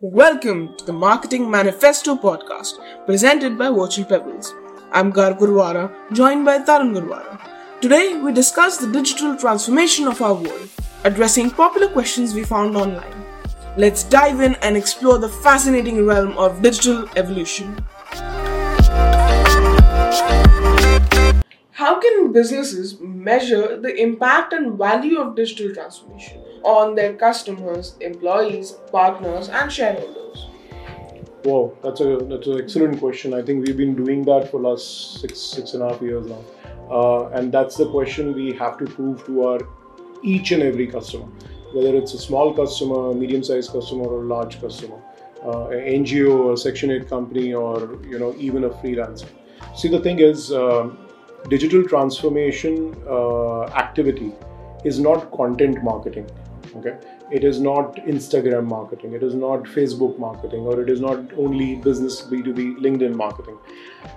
Welcome to the Marketing Manifesto podcast presented by Virtual Pebbles. I'm Gar Gurwara, joined by Tarun Gurwara. Today we discuss the digital transformation of our world, addressing popular questions we found online. Let's dive in and explore the fascinating realm of digital evolution. How can businesses measure the impact and value of digital transformation? On their customers, employees, partners, and shareholders? Wow, that's a that's an excellent question. I think we've been doing that for last six six and a half years now, uh, and that's the question we have to prove to our each and every customer, whether it's a small customer, medium-sized customer, or a large customer, uh, an NGO, a Section 8 company, or you know even a freelancer. See, the thing is, uh, digital transformation uh, activity is not content marketing okay? It is not instagram marketing it is not facebook marketing or it is not only business b2b linkedin marketing.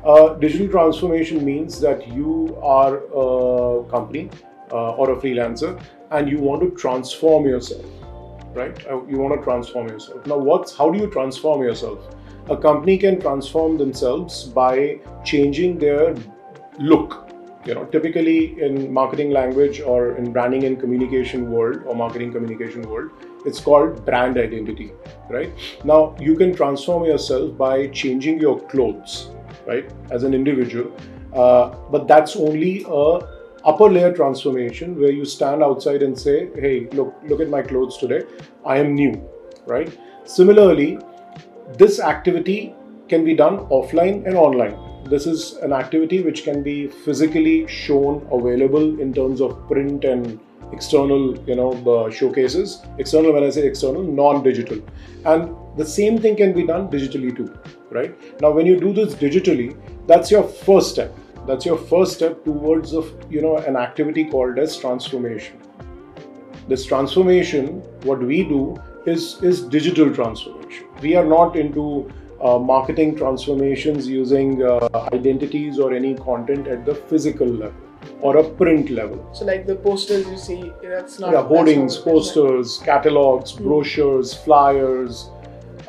Uh, digital transformation means that you are a company uh, or a freelancer and you want to transform yourself right? Uh, you want to transform yourself. Now what's how do you transform yourself? A company can transform themselves by changing their look you know typically in marketing language or in branding and communication world or marketing communication world it's called brand identity right? Now you can transform yourself by changing your clothes right as an individual uh, but that's only a upper layer transformation where you stand outside and say hey look look at my clothes today. I am new right? Similarly this activity can be done offline and online. This is an activity which can be physically shown available in terms of print and external you know uh, showcases. External when i say external non-digital. And the same thing can be done digitally too right? Now when you do this digitally that's your first step. That's your first step towards of you know an activity called as transformation. This transformation what we do is is digital transformation. We are not into uh, marketing transformations using uh, identities or any content at the physical level or a print level. So, like the posters you see, that's not. Yeah, hoardings, posters, catalogs, mm. brochures, flyers,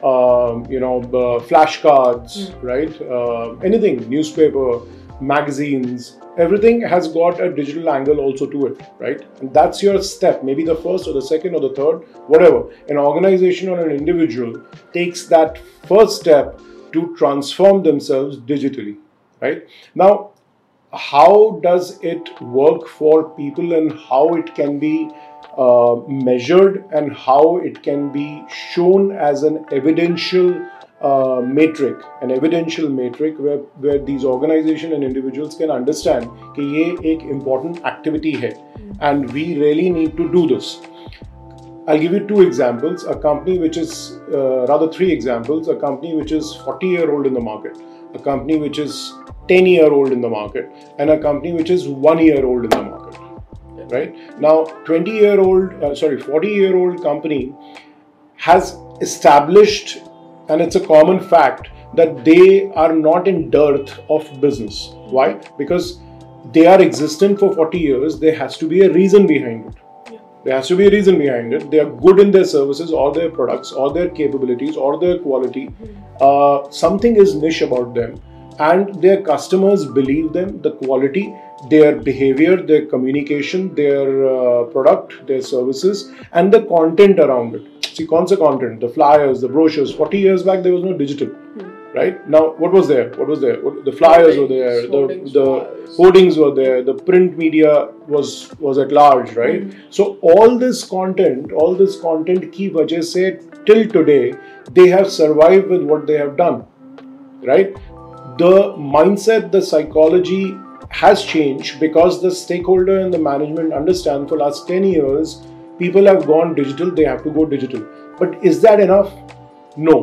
um, you know, uh, flashcards, mm. right? Anything, newspaper, magazines, everything has got a digital angle also to it, right? And that's your step, maybe the first or the second or the third, whatever. An organization or an individual takes that first step to transform themselves digitally, right? Now, how does it work for people and how it can be uh, measured and how it can be shown as an evidential uh, metric, an evidential metric where, where these organizations and individuals can understand that ये एक important activity है and we really need to do this. I'll give you two examples. A company which is, uh, rather three examples, a company which is 40 year old in the market, a company which is 10 year old in the market, and a company which is one year old in the market. Right? Now, 20 year old, uh, sorry, 40 year old company has established and it's a common fact that they are not in dearth of business. Why? Because they are existent for 40 years, there has to be a reason behind it. There has to be a reason behind it. They are good in their services or their products or their capabilities or their quality. Uh, something is niche about them, and their customers believe them, the quality, their behavior, their communication, their uh, product, their services, and the content around it see concept content, the flyers, the brochures. 40 years back, there was no digital. Hmm. Right now, what was there? What was there? The flyers were there. The the hoardings were there. The print media was was at large, right? Hmm. So all this content, all this content, key wajah say till today, they have survived with what they have done, right? The mindset, the psychology has changed because the stakeholder and the management understand for last 10 years people have gone digital, they have to go digital. But is that enough? No.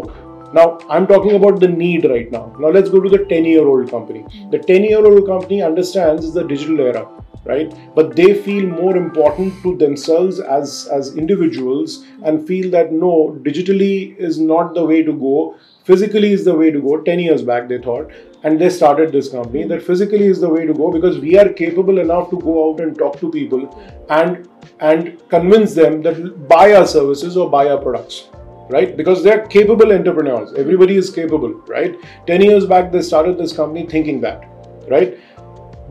Now, I'm talking about the need right now. Now, let's go to the 10 year old company. The 10 year old company understands the digital era, right? But they feel more important to themselves as, as individuals and feel that no, digitally is not the way to go. Physically is the way to go. 10 years back, they thought. And they started this company that physically is the way to go because we are capable enough to go out and talk to people and and convince them that buy our services or buy our products right? Because they're capable entrepreneurs. Everybody is capable, right? 10 years back, they started this company thinking that, right?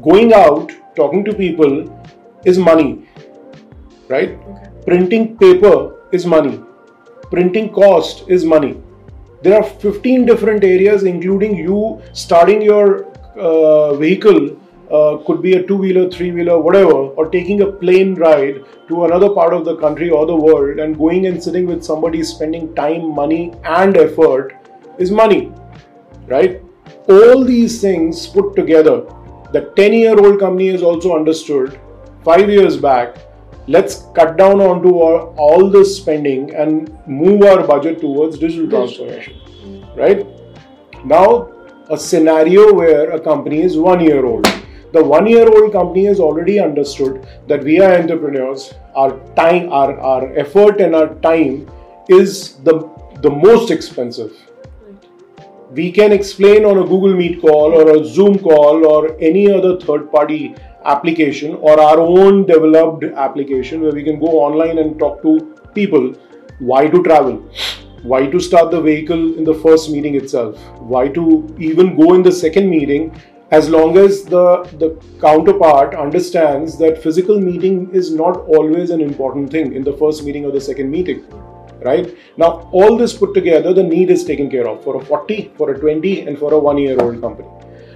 Going out, talking to people is money, right? Okay. Printing paper is money. Printing cost is money. There are 15 different areas, including you starting your uh, vehicle uh, could be a two wheeler, three wheeler, whatever, or taking a plane ride to another part of the country or the world and going and sitting with somebody spending time, money, and effort is money, right? All these things put together, the 10 year old company has also understood five years back let's cut down onto our, all this spending and move our budget towards digital transformation right? Now a scenario where a company is one year old the one year old company has already understood that we are entrepreneurs. Our time our, our effort and our time is the the most expensive. We can explain on a google meet call or a zoom call or any other third party application or our own developed application where we can go online and talk to people. Why to travel? Why to start the vehicle in the first meeting itself? Why to even go in the second meeting as long as the, the counterpart understands that physical meeting is not always an important thing in the first meeting or the second meeting right now all this put together the need is taken care of for a 40 for a 20 and for a one year old company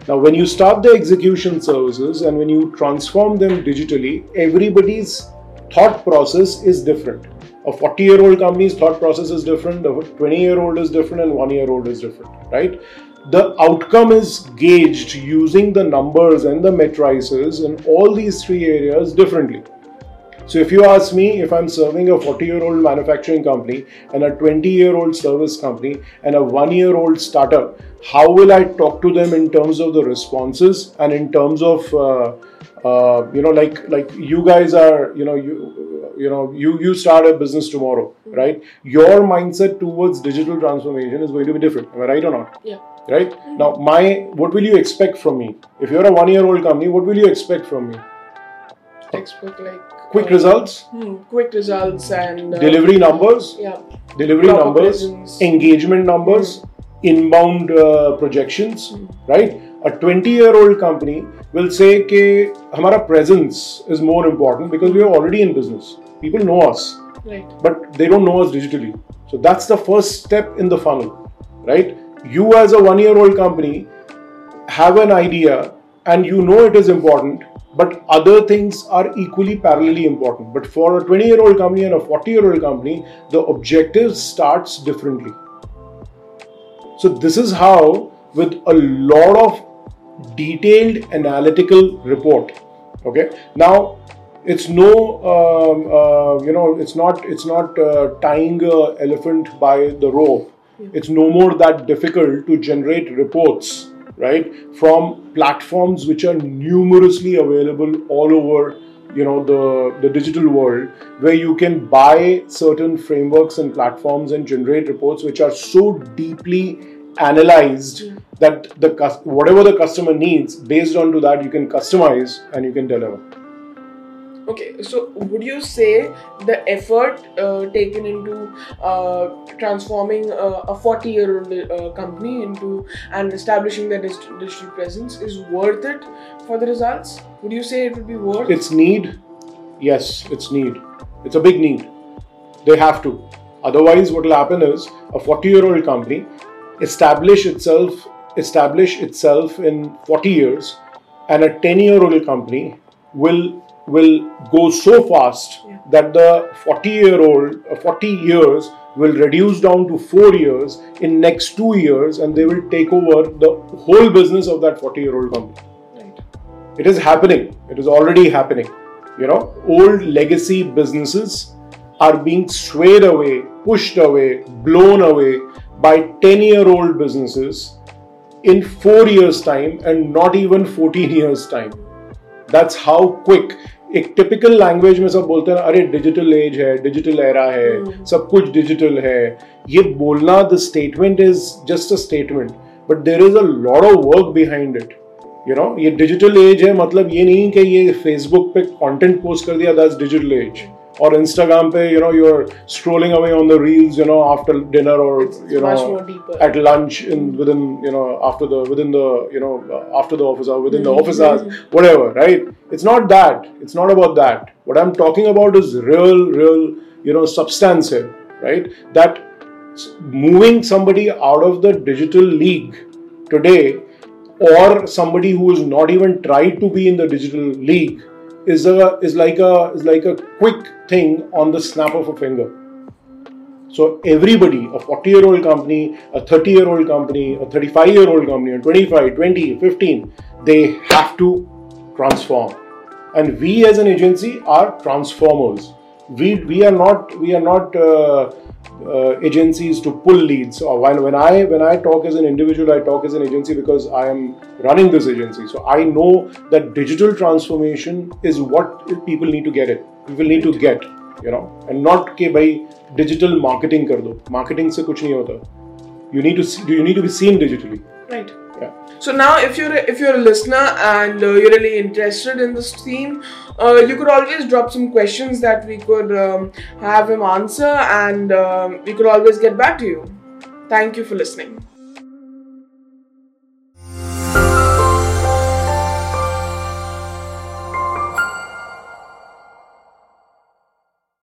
now, when you start the execution services and when you transform them digitally, everybody's thought process is different. A 40 year old company's thought process is different, a 20 year old is different, and one year old is different, right? The outcome is gauged using the numbers and the matrices in all these three areas differently. So if you ask me if I'm serving a 40 year old manufacturing company and a 20 year old service company and a 1 year old startup, how will I talk to them in terms of the responses and in terms of uh, uh, you know like like you guys are you know you you know you you start a business tomorrow right your mindset towards digital transformation is going to be different am i right or not Yeah. right now my what will you expect from me if you're a one year old company what will you expect from me Expect like quick uh, results hmm, quick results and uh, delivery numbers Yeah. delivery Proper numbers presence. engagement numbers inbound uh, projections right a 20 year old company will say कि हमारा presence is more important because we are already in business people know us Right. but they don't know us digitally. So that's the first step in the funnel right? You as a one year old company have an idea and you know it is important but other things are equally parallelly important. But for a 20 year old company and a 40 year old company the objective starts differently. So this is how with a lot of detailed analytical report okay? Now it's no um, uh, you know it's not it's not uh, tying a elephant by the rope. It's no more that difficult to generate reports right from platforms which are numerously available all over you know the the digital world where you can buy certain frameworks and platforms and generate reports which are so deeply analyzed that the whatever the customer needs based on to that you can customize and you can deliver Okay, so would you say the effort uh, taken into uh, transforming uh, a 40 year old uh, company into and establishing their digital presence is worth it for the results? Would you say it would be worth it's need. Yes it's need. It's a big need. They have to. Otherwise what will happen is a 40 year old company establish itself establish itself in 40 years and a 10 year old company will will go so fast Yeah. that the 40 year old uh, 40 years will reduce down to 4 years in next 2 years and they will take over the whole business of that 40 year old company Right. it is happening it is already happening you know old legacy businesses are being swayed away pushed away blown away by 10 year old businesses in 4 years time and not even 14 years time that's how quick एक typical language में सब बोलते हैं अरे digital age है digital era है सब कुछ डिजिटल है. ये बोलना the statement is just a statement but there is a lot of work behind it you know ये डिजिटल एज है मतलब ये नहीं कि ये फेसबुक पे कंटेंट पोस्ट कर दिया that's digital age or Instagram pe, you know, you're scrolling away on the reels, you know, after dinner or It's you know at lunch in within you know after the within the you know uh, after the office hour within the office hours whatever right? It's not that. It's not about that. What i'm talking about is real real you know substantive right? That moving somebody out of the digital league today or somebody who is not even tried to be in the digital league is a is like a is like a quick thing on the snap of a finger so everybody, a 40 year old company, a 30 year old company, a 35 year old company, a 25, 20, 15, they have to transform. And we as an agency are transformers. We, we are not we are not uh, uh, agencies to pull leads. Or when, when I when I talk as an individual, I talk as an agency because I am running this agency. So I know that digital transformation is what people need to get it. People need to get you know and not के भाई digital marketing कर दो marketing से कुछ नहीं होता you need to see, you need to be seen digitally Right. So now, if you're a, if you're a listener and uh, you're really interested in this theme, uh, you could always drop some questions that we could um, have him answer, and um, we could always get back to you. Thank you for listening.